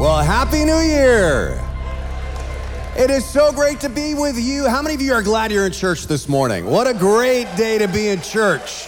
Well, Happy New Year! It is so great to be with you. How many of you are glad you're in church this morning? What a great day to be in church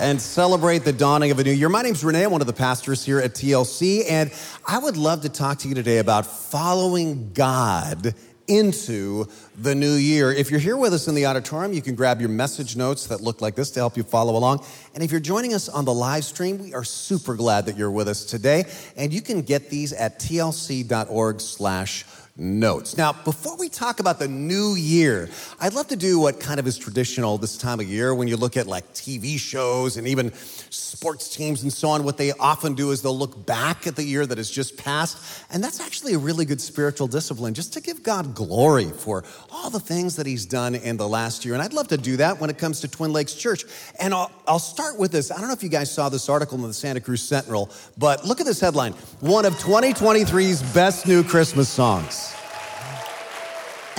and celebrate the dawning of a new year. My name's Renee, I'm one of the pastors here at TLC, and I would love to talk to you today about following God into the new year. If you're here with us in the auditorium, you can grab your message notes that look like this to help you follow along. And if you're joining us on the live stream, we are super glad that you're with us today. And you can get these at tlc.org slash notes. Now, before we talk about the new year, I'd love to do what kind of is traditional this time of year when you look at like TV shows and even sports teams and so on. What they often do is they'll look back at the year that has just passed. And that's actually a really good spiritual discipline just to give God glory for all the things that He's done in the last year. And I'd love to do that when it comes to Twin Lakes Church. And I'll, I'll start with this. I don't know if you guys saw this article in the Santa Cruz Sentinel, but look at this headline one of 2023's best new Christmas songs.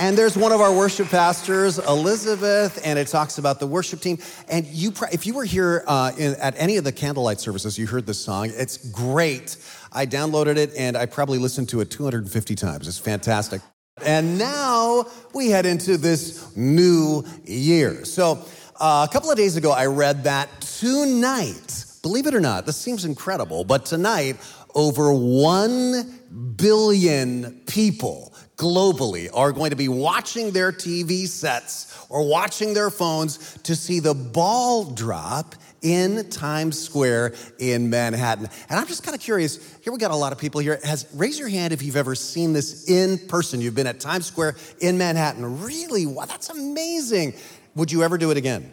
And there's one of our worship pastors, Elizabeth, and it talks about the worship team. And you, if you were here uh, in, at any of the candlelight services, you heard this song. It's great. I downloaded it and I probably listened to it 250 times. It's fantastic. And now we head into this new year. So uh, a couple of days ago, I read that tonight, believe it or not, this seems incredible, but tonight, over 1 billion people globally are going to be watching their TV sets or watching their phones to see the ball drop in Times Square in Manhattan. And I'm just kind of curious. Here we got a lot of people here. Has raise your hand if you've ever seen this in person. You've been at Times Square in Manhattan. Really? Wow, that's amazing. Would you ever do it again?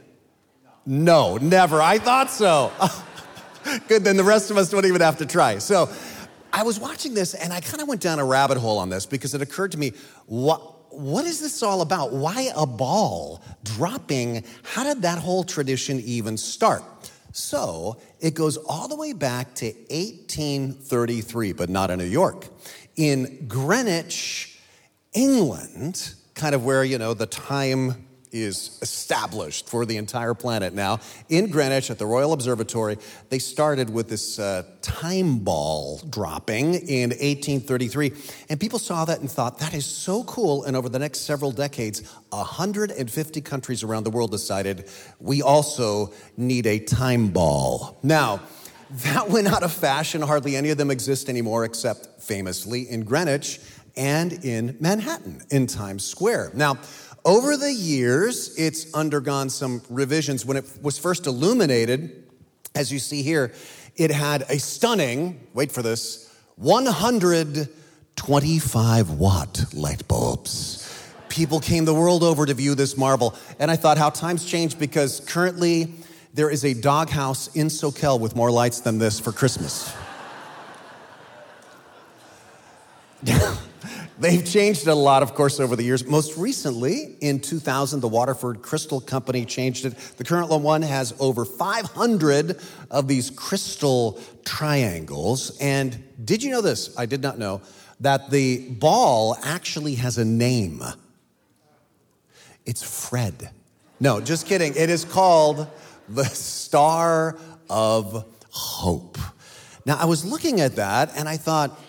No, never. I thought so. Good, then the rest of us don't even have to try. So I was watching this and I kind of went down a rabbit hole on this because it occurred to me what, what is this all about? Why a ball dropping? How did that whole tradition even start? So it goes all the way back to 1833, but not in New York. In Greenwich, England, kind of where, you know, the time is established for the entire planet now. In Greenwich at the Royal Observatory, they started with this uh, time ball dropping in 1833. And people saw that and thought, that is so cool. And over the next several decades, 150 countries around the world decided we also need a time ball. Now, that went out of fashion. Hardly any of them exist anymore, except famously in Greenwich and in Manhattan, in Times Square. Now, over the years, it's undergone some revisions. When it was first illuminated, as you see here, it had a stunning, wait for this, 125 watt light bulbs. People came the world over to view this marvel. And I thought how times changed because currently there is a doghouse in Soquel with more lights than this for Christmas. They've changed it a lot, of course, over the years. Most recently, in 2000, the Waterford Crystal Company changed it. The current one has over 500 of these crystal triangles. And did you know this? I did not know that the ball actually has a name. It's Fred. No, just kidding. It is called the Star of Hope. Now, I was looking at that and I thought,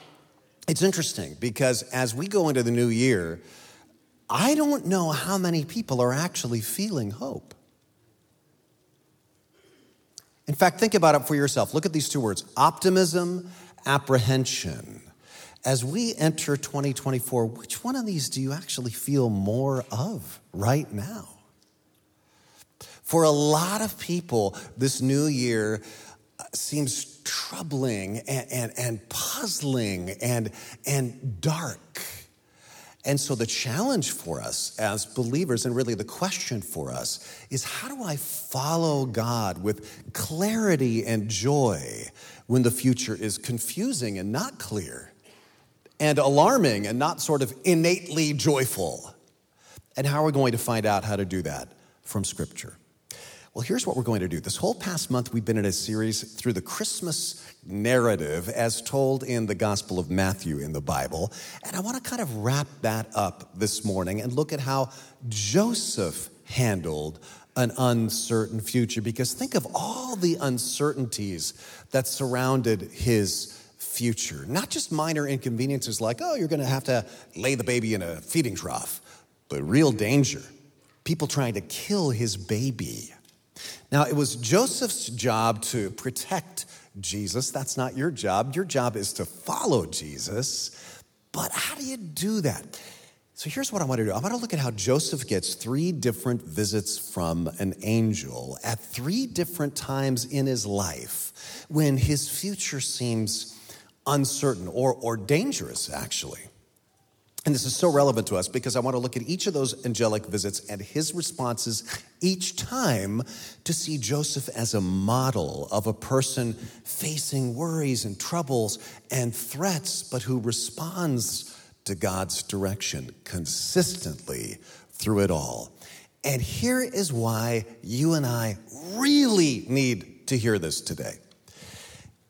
it's interesting because as we go into the new year, I don't know how many people are actually feeling hope. In fact, think about it for yourself. Look at these two words optimism, apprehension. As we enter 2024, which one of these do you actually feel more of right now? For a lot of people, this new year seems troubling and, and, and puzzling and, and dark. And so, the challenge for us as believers, and really the question for us, is how do I follow God with clarity and joy when the future is confusing and not clear, and alarming and not sort of innately joyful? And how are we going to find out how to do that from Scripture? Well, here's what we're going to do. This whole past month, we've been in a series through the Christmas narrative as told in the Gospel of Matthew in the Bible. And I want to kind of wrap that up this morning and look at how Joseph handled an uncertain future. Because think of all the uncertainties that surrounded his future. Not just minor inconveniences like, oh, you're going to have to lay the baby in a feeding trough, but real danger. People trying to kill his baby. Now, it was Joseph's job to protect Jesus. That's not your job. Your job is to follow Jesus. But how do you do that? So here's what I want to do. I want to look at how Joseph gets three different visits from an angel at three different times in his life when his future seems uncertain or, or dangerous, actually. And this is so relevant to us because I want to look at each of those angelic visits and his responses each time to see Joseph as a model of a person facing worries and troubles and threats, but who responds to God's direction consistently through it all. And here is why you and I really need to hear this today.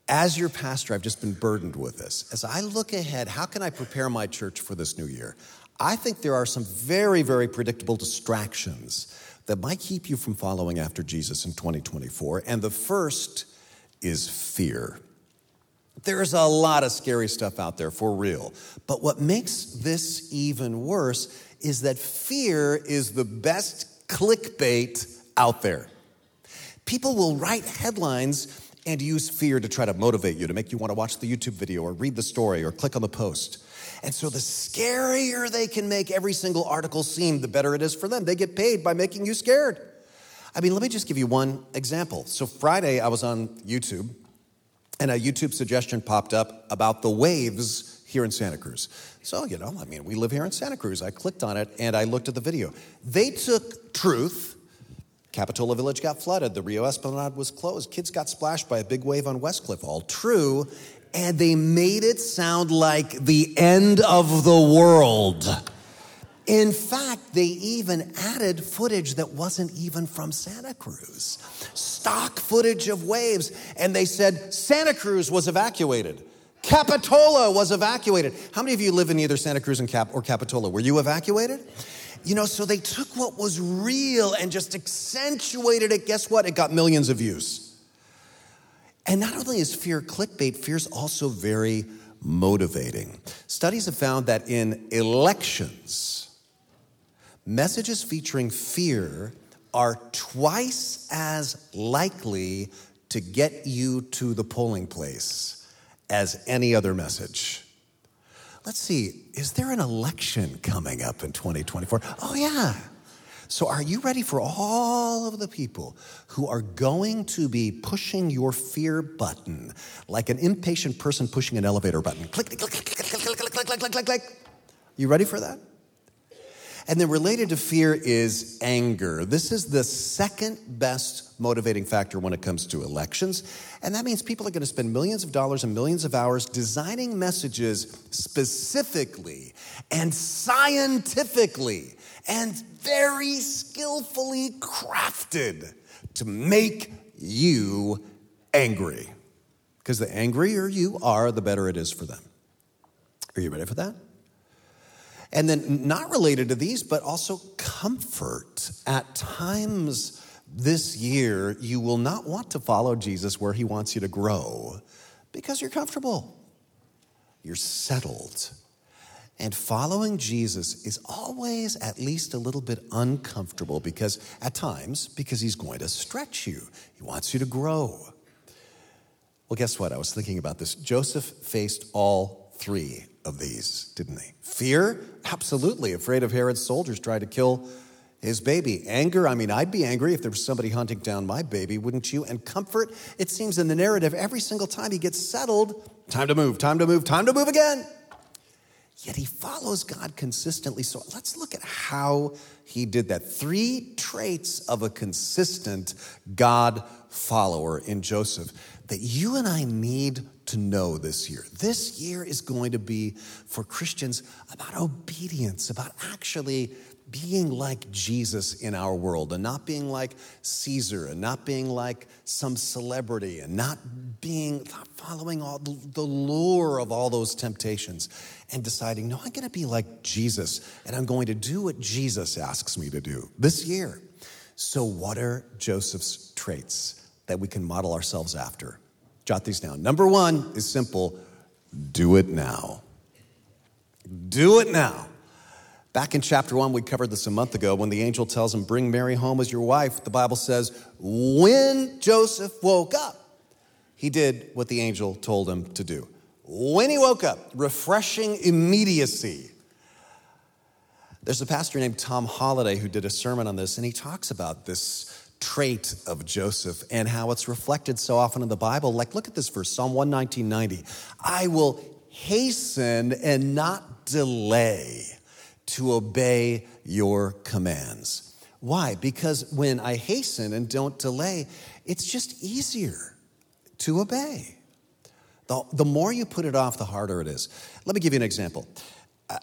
As your pastor, I've just been burdened with this. As I look ahead, how can I prepare my church for this new year? I think there are some very, very predictable distractions that might keep you from following after Jesus in 2024. And the first is fear. There's a lot of scary stuff out there for real. But what makes this even worse is that fear is the best clickbait out there. People will write headlines and use fear to try to motivate you, to make you want to watch the YouTube video or read the story or click on the post. And so the scarier they can make every single article seem, the better it is for them. They get paid by making you scared. I mean, let me just give you one example. So Friday, I was on YouTube and a YouTube suggestion popped up about the waves here in Santa Cruz. So, you know, I mean, we live here in Santa Cruz. I clicked on it and I looked at the video. They took truth. Capitola Village got flooded. The Rio Esplanade was closed. Kids got splashed by a big wave on Westcliff. All true. And they made it sound like the end of the world. In fact, they even added footage that wasn't even from Santa Cruz, stock footage of waves. And they said Santa Cruz was evacuated. Capitola was evacuated. How many of you live in either Santa Cruz and Cap- or Capitola? Were you evacuated? You know, so they took what was real and just accentuated it. Guess what? It got millions of views. And not only is fear clickbait, fear's also very motivating. Studies have found that in elections, messages featuring fear are twice as likely to get you to the polling place as any other message. Let's see, is there an election coming up in 2024? Oh, yeah. So, are you ready for all of the people who are going to be pushing your fear button like an impatient person pushing an elevator button? Click, click, click, click, click, click, click, click, click, click, click. You ready for that? And then related to fear is anger. This is the second best motivating factor when it comes to elections. And that means people are going to spend millions of dollars and millions of hours designing messages specifically and scientifically and very skillfully crafted to make you angry. Because the angrier you are, the better it is for them. Are you ready for that? And then, not related to these, but also comfort. At times this year, you will not want to follow Jesus where he wants you to grow because you're comfortable, you're settled. And following Jesus is always at least a little bit uncomfortable because, at times, because he's going to stretch you. He wants you to grow. Well, guess what? I was thinking about this. Joseph faced all three of these, didn't they? Fear? Absolutely. Afraid of Herod's soldiers trying to kill his baby. Anger? I mean, I'd be angry if there was somebody hunting down my baby, wouldn't you? And comfort? It seems in the narrative, every single time he gets settled, time to move, time to move, time to move again. Yet he follows God consistently. So let's look at how he did that. Three traits of a consistent God follower in Joseph that you and I need to know this year. This year is going to be for Christians about obedience, about actually being like Jesus in our world and not being like Caesar and not being like some celebrity and not being not following all the, lure of all those temptations and deciding, no, I'm going to be like Jesus and I'm going to do what Jesus asks me to do this year. So, what are Joseph's traits that we can model ourselves after? Jot these down. Number one is simple do it now. Do it now. Back in chapter one, we covered this a month ago when the angel tells him, Bring Mary home as your wife. The Bible says, When Joseph woke up, he did what the angel told him to do. When he woke up, refreshing immediacy. There's a pastor named Tom Holladay who did a sermon on this, and he talks about this trait of Joseph and how it's reflected so often in the Bible. Like, look at this verse, Psalm 119, I will hasten and not delay to obey your commands. Why? Because when I hasten and don't delay, it's just easier to obey. The, the more you put it off, the harder it is. Let me give you an example.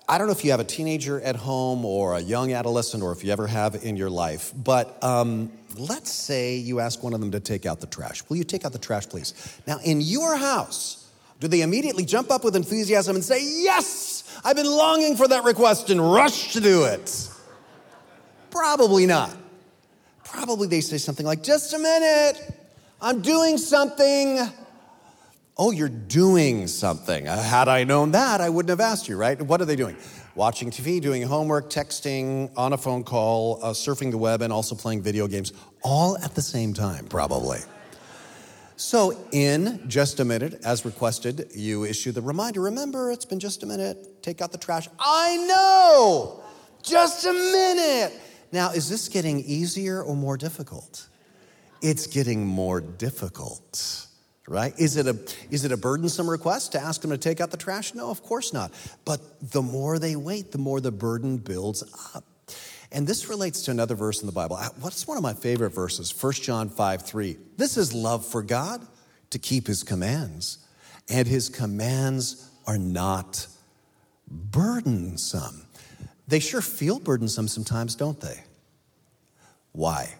I don't know if you have a teenager at home or a young adolescent or if you ever have in your life, but um, let's say you ask one of them to take out the trash. Will you take out the trash, please? Now, in your house, do they immediately jump up with enthusiasm and say, Yes, I've been longing for that request and rush to do it? Probably not. Probably they say something like, Just a minute, I'm doing something. Oh, you're doing something. Uh, had I known that, I wouldn't have asked you, right? What are they doing? Watching TV, doing homework, texting, on a phone call, uh, surfing the web, and also playing video games, all at the same time, probably. So, in just a minute, as requested, you issue the reminder remember, it's been just a minute, take out the trash. I know! Just a minute! Now, is this getting easier or more difficult? It's getting more difficult right? Is it, a, is it a burdensome request to ask them to take out the trash? No, of course not. But the more they wait, the more the burden builds up. And this relates to another verse in the Bible. Uh, what's one of my favorite verses? 1 John 5 3. This is love for God to keep his commands, and his commands are not burdensome. They sure feel burdensome sometimes, don't they? Why?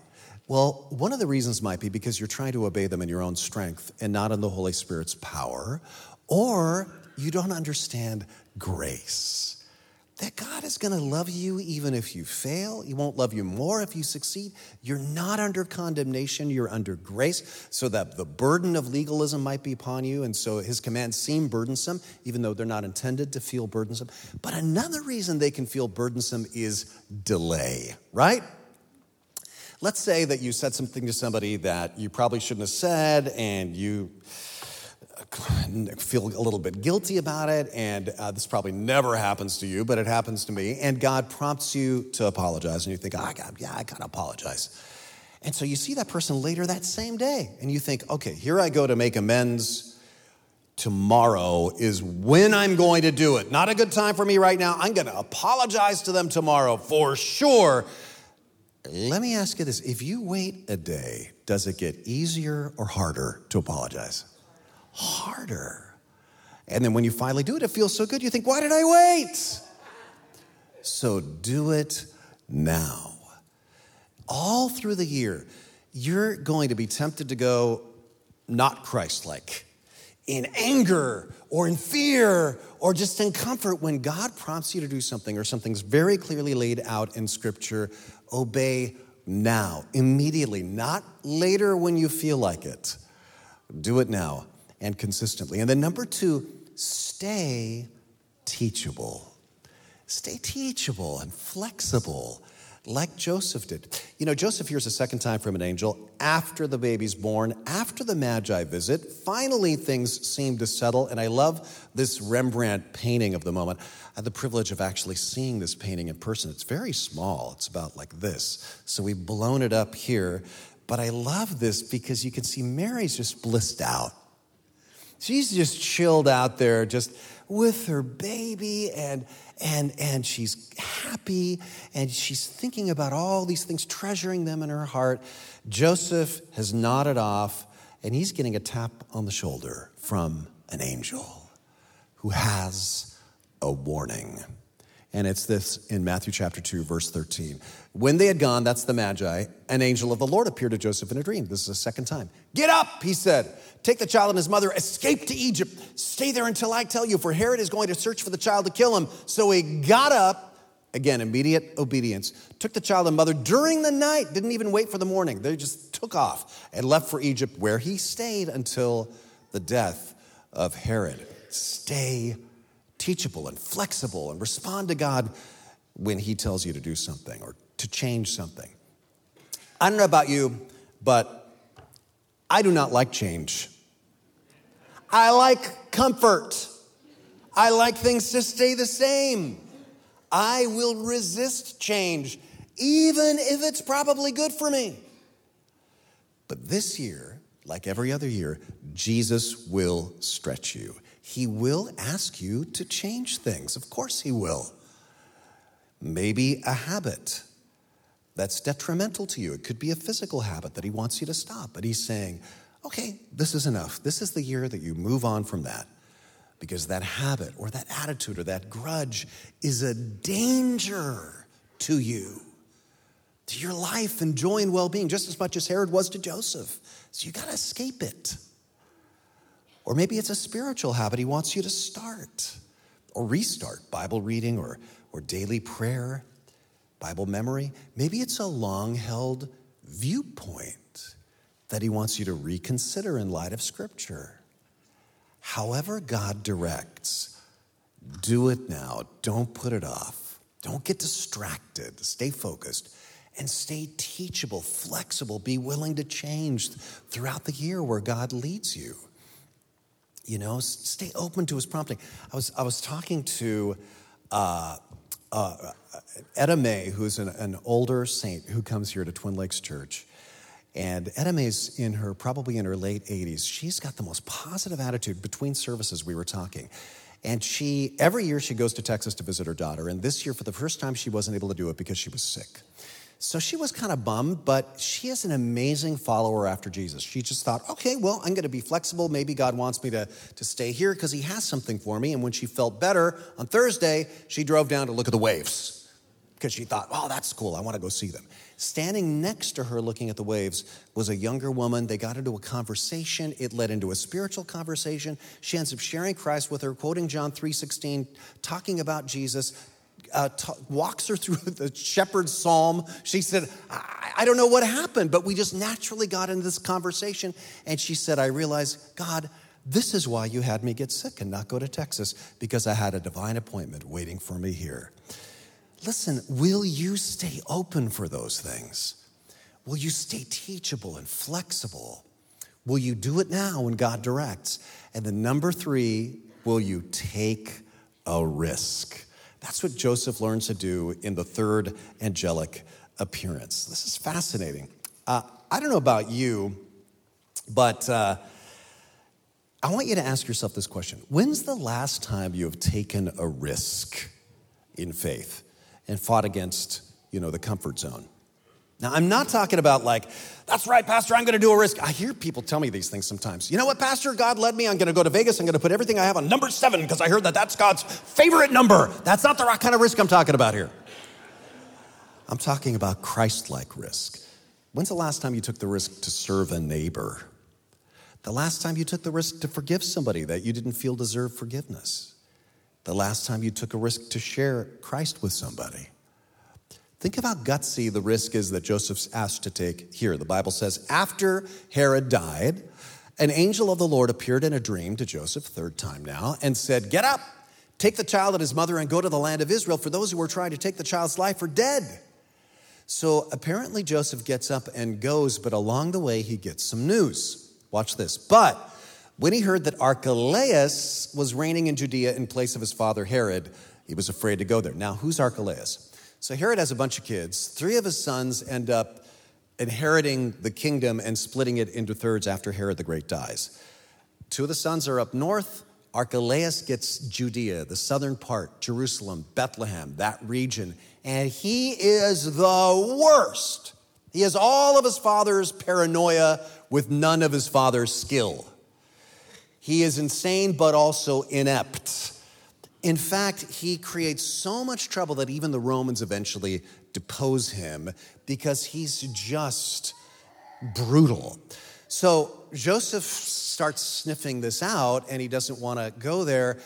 Well, one of the reasons might be because you're trying to obey them in your own strength and not in the Holy Spirit's power, or you don't understand grace. That God is going to love you even if you fail. He won't love you more if you succeed. You're not under condemnation, you're under grace, so that the burden of legalism might be upon you. And so his commands seem burdensome, even though they're not intended to feel burdensome. But another reason they can feel burdensome is delay, right? Let's say that you said something to somebody that you probably shouldn't have said, and you feel a little bit guilty about it, and uh, this probably never happens to you, but it happens to me, and God prompts you to apologize, and you think, oh, I got, yeah, I gotta apologize. And so you see that person later that same day, and you think, okay, here I go to make amends. Tomorrow is when I'm going to do it. Not a good time for me right now. I'm gonna apologize to them tomorrow for sure. Let me ask you this if you wait a day, does it get easier or harder to apologize? Harder. And then when you finally do it, it feels so good, you think, why did I wait? So do it now. All through the year, you're going to be tempted to go not Christ like, in anger or in fear or just in comfort when God prompts you to do something or something's very clearly laid out in Scripture obey now, immediately, not later when you feel like it. Do it now and consistently. And then, number two, stay teachable. Stay teachable and flexible like Joseph did. You know, Joseph hears a second time from an angel after the baby's born, after the Magi visit. Finally, things seem to settle, and I love this Rembrandt painting of the moment. I had the privilege of actually seeing this painting in person. It's very small, it's about like this. So we've blown it up here, but I love this because you can see Mary's just blissed out. She's just chilled out there, just with her baby and and and she's happy and she's thinking about all these things treasuring them in her heart. Joseph has nodded off and he's getting a tap on the shoulder from an angel who has a warning and it's this in Matthew chapter 2, verse 13. When they had gone, that's the Magi, an angel of the Lord appeared to Joseph in a dream. This is the second time. Get up, he said. Take the child and his mother, escape to Egypt. Stay there until I tell you, for Herod is going to search for the child to kill him. So he got up, again, immediate obedience, took the child and mother during the night, didn't even wait for the morning. They just took off and left for Egypt, where he stayed until the death of Herod. stay teachable and flexible and respond to God when He tells you to do something or to change something. I don't know about you, but I do not like change. I like comfort. I like things to stay the same. I will resist change, even if it's probably good for me. But this year, like every other year, Jesus will stretch you. He will ask you to change things. Of course, He will. Maybe a habit that's detrimental to you. It could be a physical habit that He wants you to stop. But He's saying, okay, this is enough. This is the year that you move on from that. Because that habit or that attitude or that grudge is a danger to you, to your life and joy and well being, just as much as Herod was to Joseph. So you got to escape it. Or maybe it's a spiritual habit he wants you to start or restart Bible reading or, or daily prayer, Bible memory. Maybe it's a long held viewpoint that he wants you to reconsider in light of Scripture. However, God directs, do it now. Don't put it off. Don't get distracted. Stay focused and stay teachable, flexible, be willing to change throughout the year where God leads you. You know, stay open to his prompting. I was, I was talking to uh, uh, Etta May, who's an, an, older saint who comes here to Twin Lakes Church. And Etta May's in her, probably in her late 80s. She's got the most positive attitude between services, we were talking. And she, every year, she goes to Texas to visit her daughter. And this year, for the first time, she wasn't able to do it because she was sick. So she was kind of bummed, but she is an amazing follower after Jesus. She just thought, okay, well, I'm going to be flexible. Maybe God wants me to, to stay here because He has something for me. And when she felt better on Thursday, she drove down to look at the waves because she thought, oh, that's cool. I want to go see them. Standing next to her looking at the waves was a younger woman. They got into a conversation. It led into a spiritual conversation. She ends up sharing Christ with her, quoting John 3:16, talking about Jesus uh, t- walks her through the shepherd's psalm. She said, I-, I don't know what happened, but we just naturally got into this conversation. And she said, I realized, God, this is why you had me get sick and not go to Texas, because I had a divine appointment waiting for me here. Listen, will you stay open for those things? Will you stay teachable and flexible? Will you do it now when God directs? And then number three, will you take a risk? That's what Joseph learns to do in the third angelic appearance. This is fascinating. Uh, I don't know about you, but uh, I want you to ask yourself this question When's the last time you have taken a risk in faith and fought against, you know, the comfort zone? Now, I'm not talking about like, that's right, Pastor, I'm gonna do a risk. I hear people tell me these things sometimes. You know what, Pastor? God led me. I'm gonna go to Vegas. I'm gonna put everything I have on number seven because I heard that that's God's favorite number. That's not the right kind of risk I'm talking about here. I'm talking about Christ like risk. When's the last time you took the risk to serve a neighbor? The last time you took the risk to forgive somebody that you didn't feel deserved forgiveness? The last time you took a risk to share Christ with somebody? Think of how gutsy the risk is that Joseph's asked to take here. The Bible says, after Herod died, an angel of the Lord appeared in a dream to Joseph, third time now, and said, Get up, take the child and his mother, and go to the land of Israel, for those who were trying to take the child's life are dead. So apparently Joseph gets up and goes, but along the way he gets some news. Watch this. But when he heard that Archelaus was reigning in Judea in place of his father Herod, he was afraid to go there. Now, who's Archelaus? So Herod has a bunch of kids. Three of his sons end up inheriting the kingdom and splitting it into thirds after Herod the Great dies. Two of the sons are up north. Archelaus gets Judea, the southern part, Jerusalem, Bethlehem, that region, and he is the worst. He has all of his father's paranoia with none of his father's skill. He is insane, but also inept. In fact, he creates so much trouble that even the Romans eventually depose him because he's just brutal. So Joseph starts sniffing this out and he doesn't want to go there.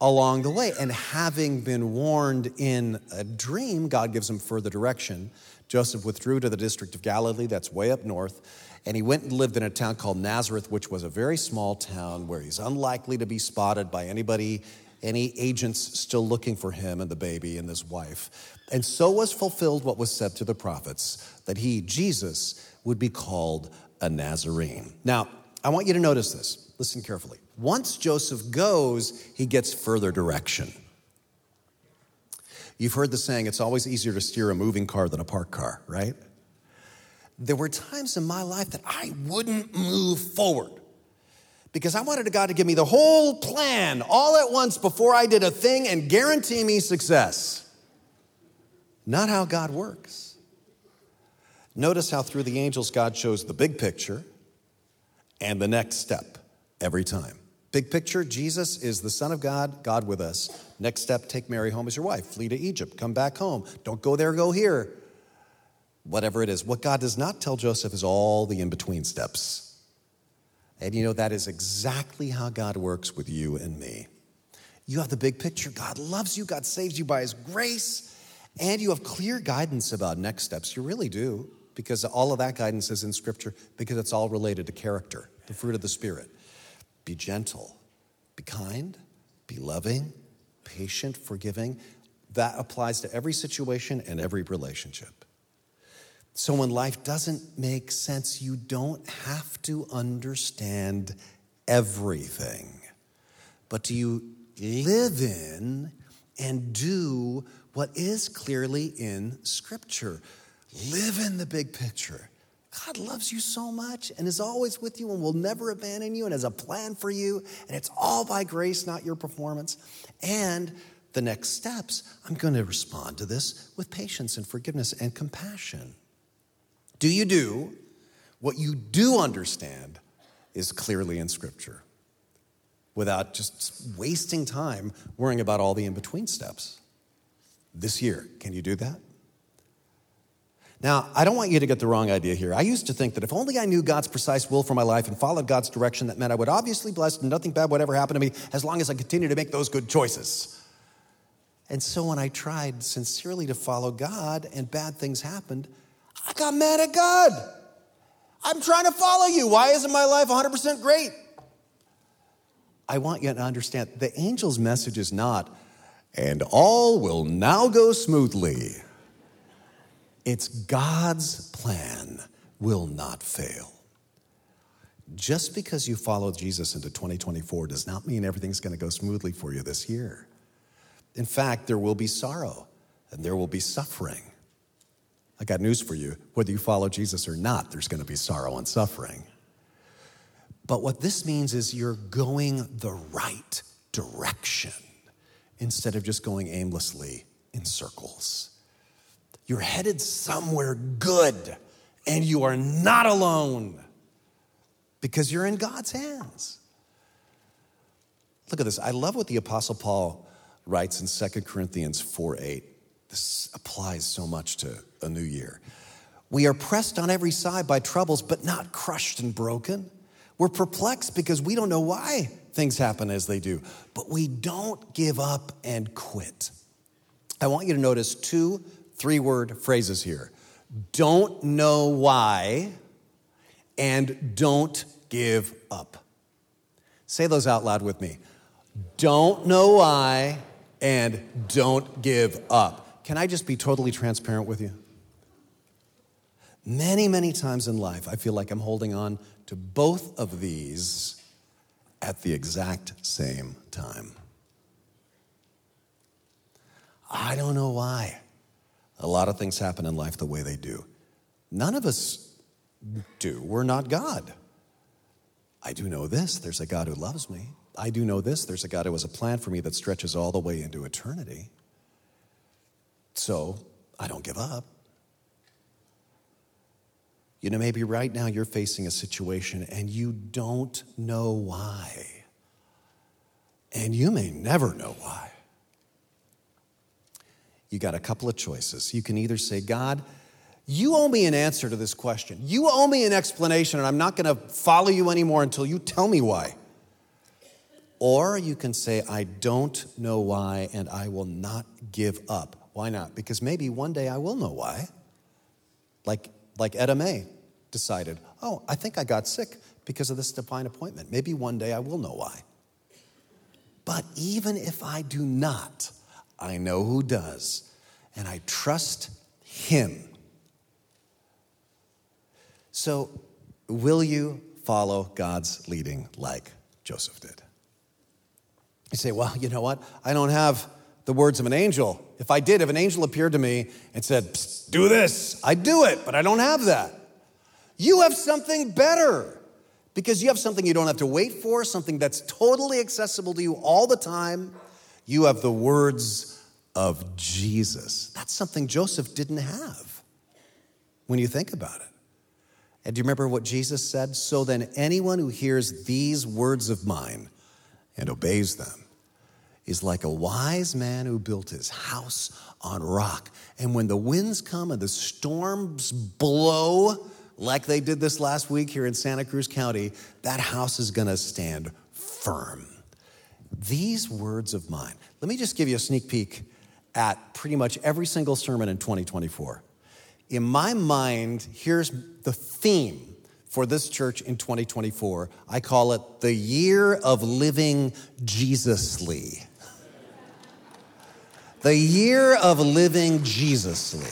along the way. And having been warned in a dream, God gives him further direction. Joseph withdrew to the district of Galilee, that's way up north, and he went and lived in a town called Nazareth, which was a very small town where he's unlikely to be spotted by anybody, any agents still looking for him and the baby and his wife. And so was fulfilled what was said to the prophets that he, Jesus, would be called a Nazarene. Now, I want you to notice this. Listen carefully. Once Joseph goes, he gets further direction. You've heard the saying, it's always easier to steer a moving car than a parked car, right? There were times in my life that I wouldn't move forward because I wanted God to give me the whole plan all at once before I did a thing and guarantee me success. Not how God works. Notice how through the angels, God shows the big picture and the next step every time. Big picture Jesus is the Son of God, God with us. Next step take Mary home as your wife. Flee to Egypt. Come back home. Don't go there, go here. Whatever it is. What God does not tell Joseph is all the in between steps. And you know, that is exactly how God works with you and me. You have the big picture. God loves you, God saves you by His grace, and you have clear guidance about next steps. You really do because all of that guidance is in Scripture because it's all related to character, the fruit of the Spirit. Be gentle, be kind, be loving, patient, forgiving. That applies to every situation and every relationship. So when life doesn't make sense, you don't have to understand everything. But do you live in and do what is clearly in Scripture? Live in the big picture. God loves you so much and is always with you and will never abandon you and has a plan for you. And it's all by grace, not your performance. And the next steps, I'm going to respond to this with patience and forgiveness and compassion. Do you do what you do understand is clearly in Scripture without just wasting time worrying about all the in between steps? This year, can you do that? Now, I don't want you to get the wrong idea here. I used to think that if only I knew God's precise will for my life and followed God's direction, that meant I would obviously blessed and nothing bad would ever happen to me as long as I continue to make those good choices. And so when I tried sincerely to follow God and bad things happened, I got mad at God. I'm trying to follow you. Why isn't my life 100% great? I want you to understand the angel's message is not, and all will now go smoothly. It's God's plan will not fail. Just because you follow Jesus into 2024 does not mean everything's going to go smoothly for you this year. In fact, there will be sorrow and there will be suffering. I got news for you. Whether you follow Jesus or not, there's going to be sorrow and suffering. But what this means is you're going the right direction instead of just going aimlessly in circles. You're headed somewhere good, and you are not alone because you're in God's hands. Look at this. I love what the Apostle Paul writes in 2 Corinthians 4 8. This applies so much to a new year. We are pressed on every side by troubles, but not crushed and broken. We're perplexed because we don't know why things happen as they do, but we don't give up and quit. I want you to notice two three word phrases here don't know why and don't give up. Say those out loud with me. Don't know why and don't give up. Can I just be totally transparent with you? Many, many times in life, I feel like I'm holding on to both of these at the exact same time. I don't know why. A lot of things happen in life the way they do. None of us do. We're not God. I do know this there's a God who loves me. I do know this there's a God who has a plan for me that stretches all the way into eternity. So I don't give up. You know, maybe right now you're facing a situation and you don't know why. And you may never know why you got a couple of choices. You can either say, God, you owe me an answer to this question. You owe me an explanation, and I'm not going to follow you anymore until you tell me why. Or you can say, I don't know why and I will not give up. Why not? Because maybe one day I will know why. Like, like Etta May decided, oh, I think I got sick because of this divine appointment. Maybe one day I will know why. But even if I do not, I know who does, and I trust him. So, will you follow God's leading like Joseph did? You say, well, you know what? I don't have the words of an angel. If I did, if an angel appeared to me and said, do this, I'd do it, but I don't have that. You have something better because you have something you don't have to wait for, something that's totally accessible to you all the time. You have the words of Jesus. That's something Joseph didn't have when you think about it. And do you remember what Jesus said? So then, anyone who hears these words of mine and obeys them is like a wise man who built his house on rock. And when the winds come and the storms blow, like they did this last week here in Santa Cruz County, that house is gonna stand firm. These words of mine, let me just give you a sneak peek at pretty much every single sermon in 2024. In my mind, here's the theme for this church in 2024. I call it the year of living Jesusly. The year of living Jesusly.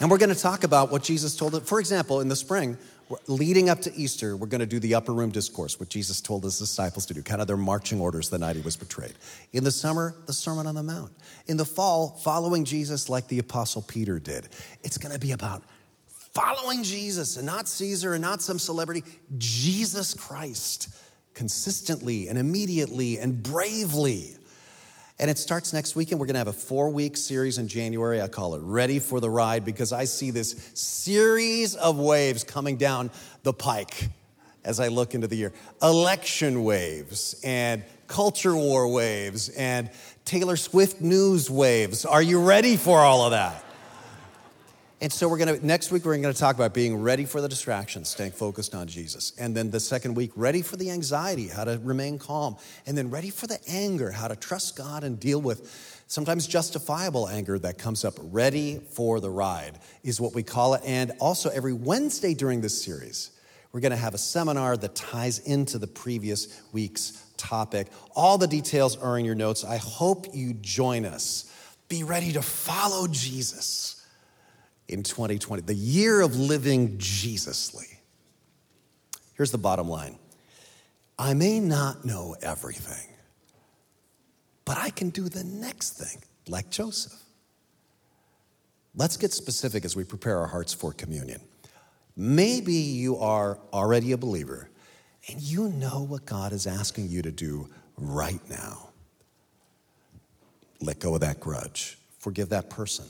And we're going to talk about what Jesus told it. For example, in the spring, leading up to Easter, we're going to do the upper room discourse, what Jesus told his disciples to do, kind of their marching orders the night he was betrayed. In the summer, the Sermon on the Mount. In the fall, following Jesus like the Apostle Peter did. It's going to be about following Jesus and not Caesar and not some celebrity, Jesus Christ, consistently and immediately and bravely. And it starts next weekend. We're going to have a four week series in January. I call it Ready for the Ride because I see this series of waves coming down the pike as I look into the year election waves and culture war waves and Taylor Swift news waves. Are you ready for all of that? And so we're going to next week we're going to talk about being ready for the distractions, staying focused on Jesus. And then the second week, ready for the anxiety, how to remain calm. And then ready for the anger, how to trust God and deal with sometimes justifiable anger that comes up. Ready for the ride is what we call it. And also every Wednesday during this series, we're going to have a seminar that ties into the previous week's topic. All the details are in your notes. I hope you join us. Be ready to follow Jesus in 2020, the year of living Jesusly. Here's the bottom line I may not know everything, but I can do the next thing, like Joseph. Let's get specific as we prepare our hearts for communion. Maybe you are already a believer and you know what God is asking you to do right now. Let go of that grudge, forgive that person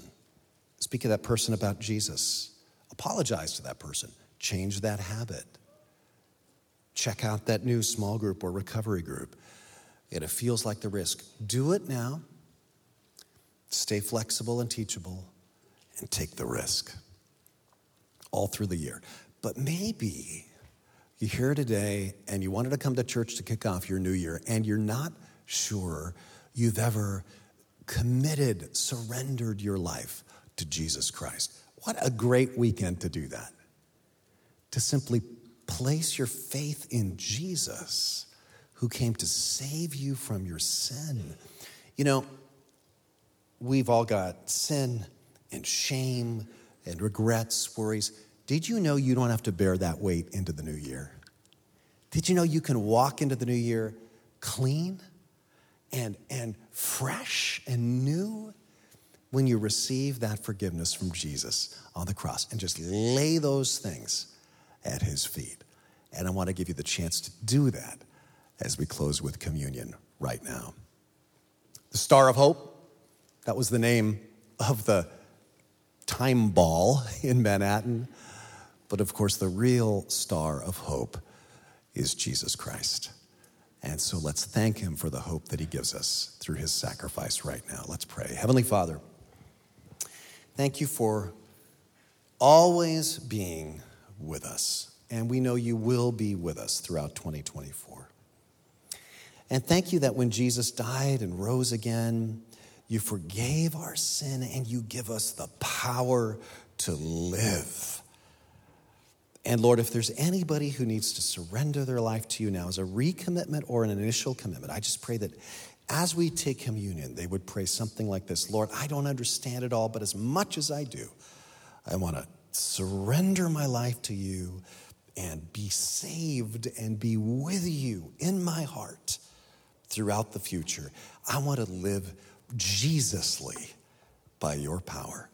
Speak to that person about Jesus. Apologize to that person. Change that habit. Check out that new small group or recovery group. And it feels like the risk. Do it now. Stay flexible and teachable and take the risk all through the year. But maybe you're here today and you wanted to come to church to kick off your new year and you're not sure you've ever committed, surrendered your life to Jesus Christ. What a great weekend to do that. To simply place your faith in Jesus, who came to save you from your sin. You know, we've all got sin and shame and regrets, worries. Did you know you don't have to bear that weight into the new year? Did you know you can walk into the new year clean and, and fresh and new? When you receive that forgiveness from Jesus on the cross and just lay those things at his feet. And I want to give you the chance to do that as we close with communion right now. The Star of Hope, that was the name of the time ball in Manhattan. But of course, the real star of hope is Jesus Christ. And so let's thank him for the hope that he gives us through his sacrifice right now. Let's pray. Heavenly Father, Thank you for always being with us. And we know you will be with us throughout 2024. And thank you that when Jesus died and rose again, you forgave our sin and you give us the power to live. And Lord, if there's anybody who needs to surrender their life to you now as a recommitment or an initial commitment, I just pray that as we take communion, they would pray something like this Lord, I don't understand it all, but as much as I do, I want to surrender my life to you and be saved and be with you in my heart throughout the future. I want to live Jesusly by your power.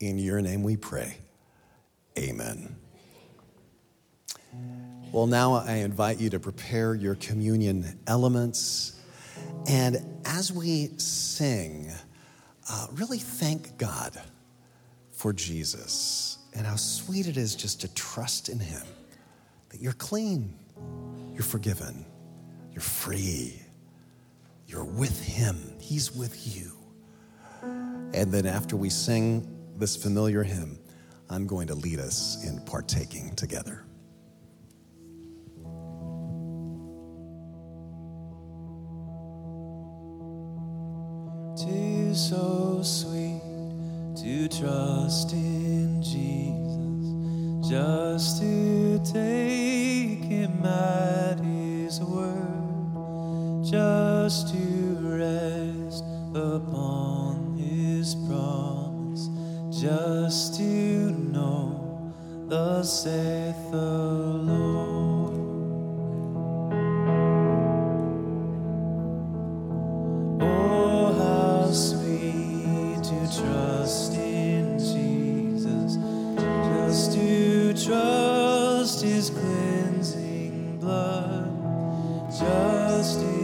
In your name we pray. Amen. Well, now I invite you to prepare your communion elements. And as we sing, uh, really thank God for Jesus and how sweet it is just to trust in Him that you're clean, you're forgiven, you're free, you're with Him, He's with you. And then after we sing this familiar hymn, I'm going to lead us in partaking together. So sweet to trust in Jesus, just to take Him at His word, just to rest upon His promise, just to know the saith the Lord. Just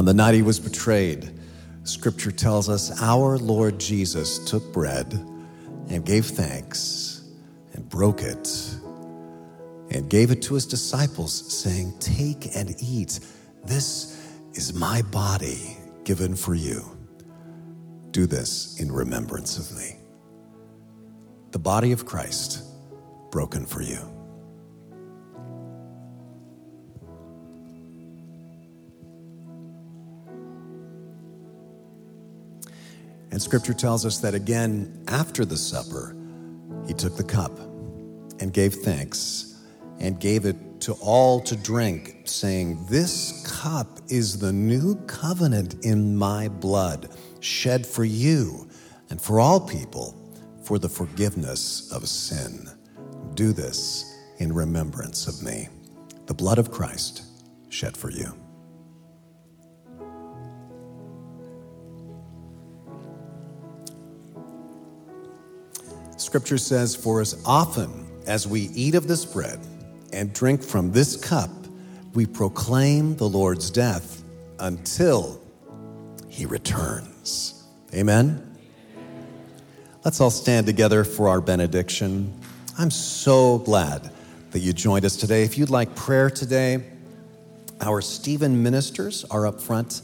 On the night he was betrayed, scripture tells us our Lord Jesus took bread and gave thanks and broke it and gave it to his disciples, saying, Take and eat. This is my body given for you. Do this in remembrance of me. The body of Christ broken for you. And scripture tells us that again after the supper, he took the cup and gave thanks and gave it to all to drink, saying, This cup is the new covenant in my blood, shed for you and for all people for the forgiveness of sin. Do this in remembrance of me. The blood of Christ shed for you. Scripture says, For as often as we eat of this bread and drink from this cup, we proclaim the Lord's death until he returns. Amen. Let's all stand together for our benediction. I'm so glad that you joined us today. If you'd like prayer today, our Stephen ministers are up front,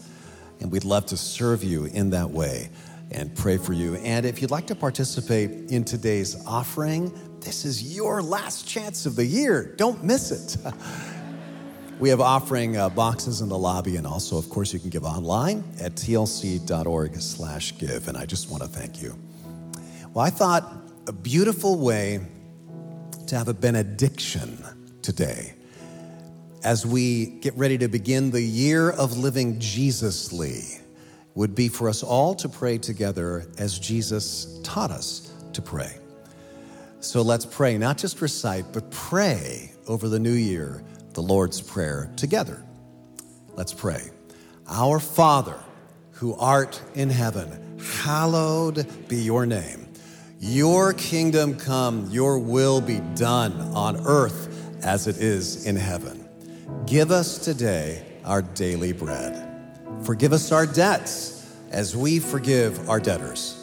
and we'd love to serve you in that way and pray for you. And if you'd like to participate in today's offering, this is your last chance of the year. Don't miss it. we have offering uh, boxes in the lobby, and also, of course, you can give online at tlc.org/give. And I just want to thank you. Well, I thought a beautiful way to have a benediction today as we get ready to begin the year of living Jesusly would be for us all to pray together as Jesus taught us to pray. So let's pray, not just recite, but pray over the new year the Lord's Prayer together. Let's pray. Our Father, who art in heaven, hallowed be your name. Your kingdom come, your will be done on earth as it is in heaven. Give us today our daily bread Forgive us our debts as we forgive our debtors.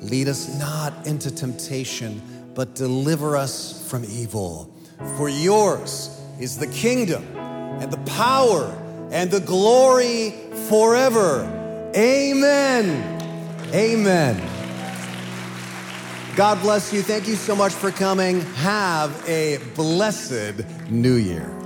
Lead us not into temptation, but deliver us from evil. For yours is the kingdom and the power and the glory forever. Amen. Amen. God bless you. Thank you so much for coming. Have a blessed new year.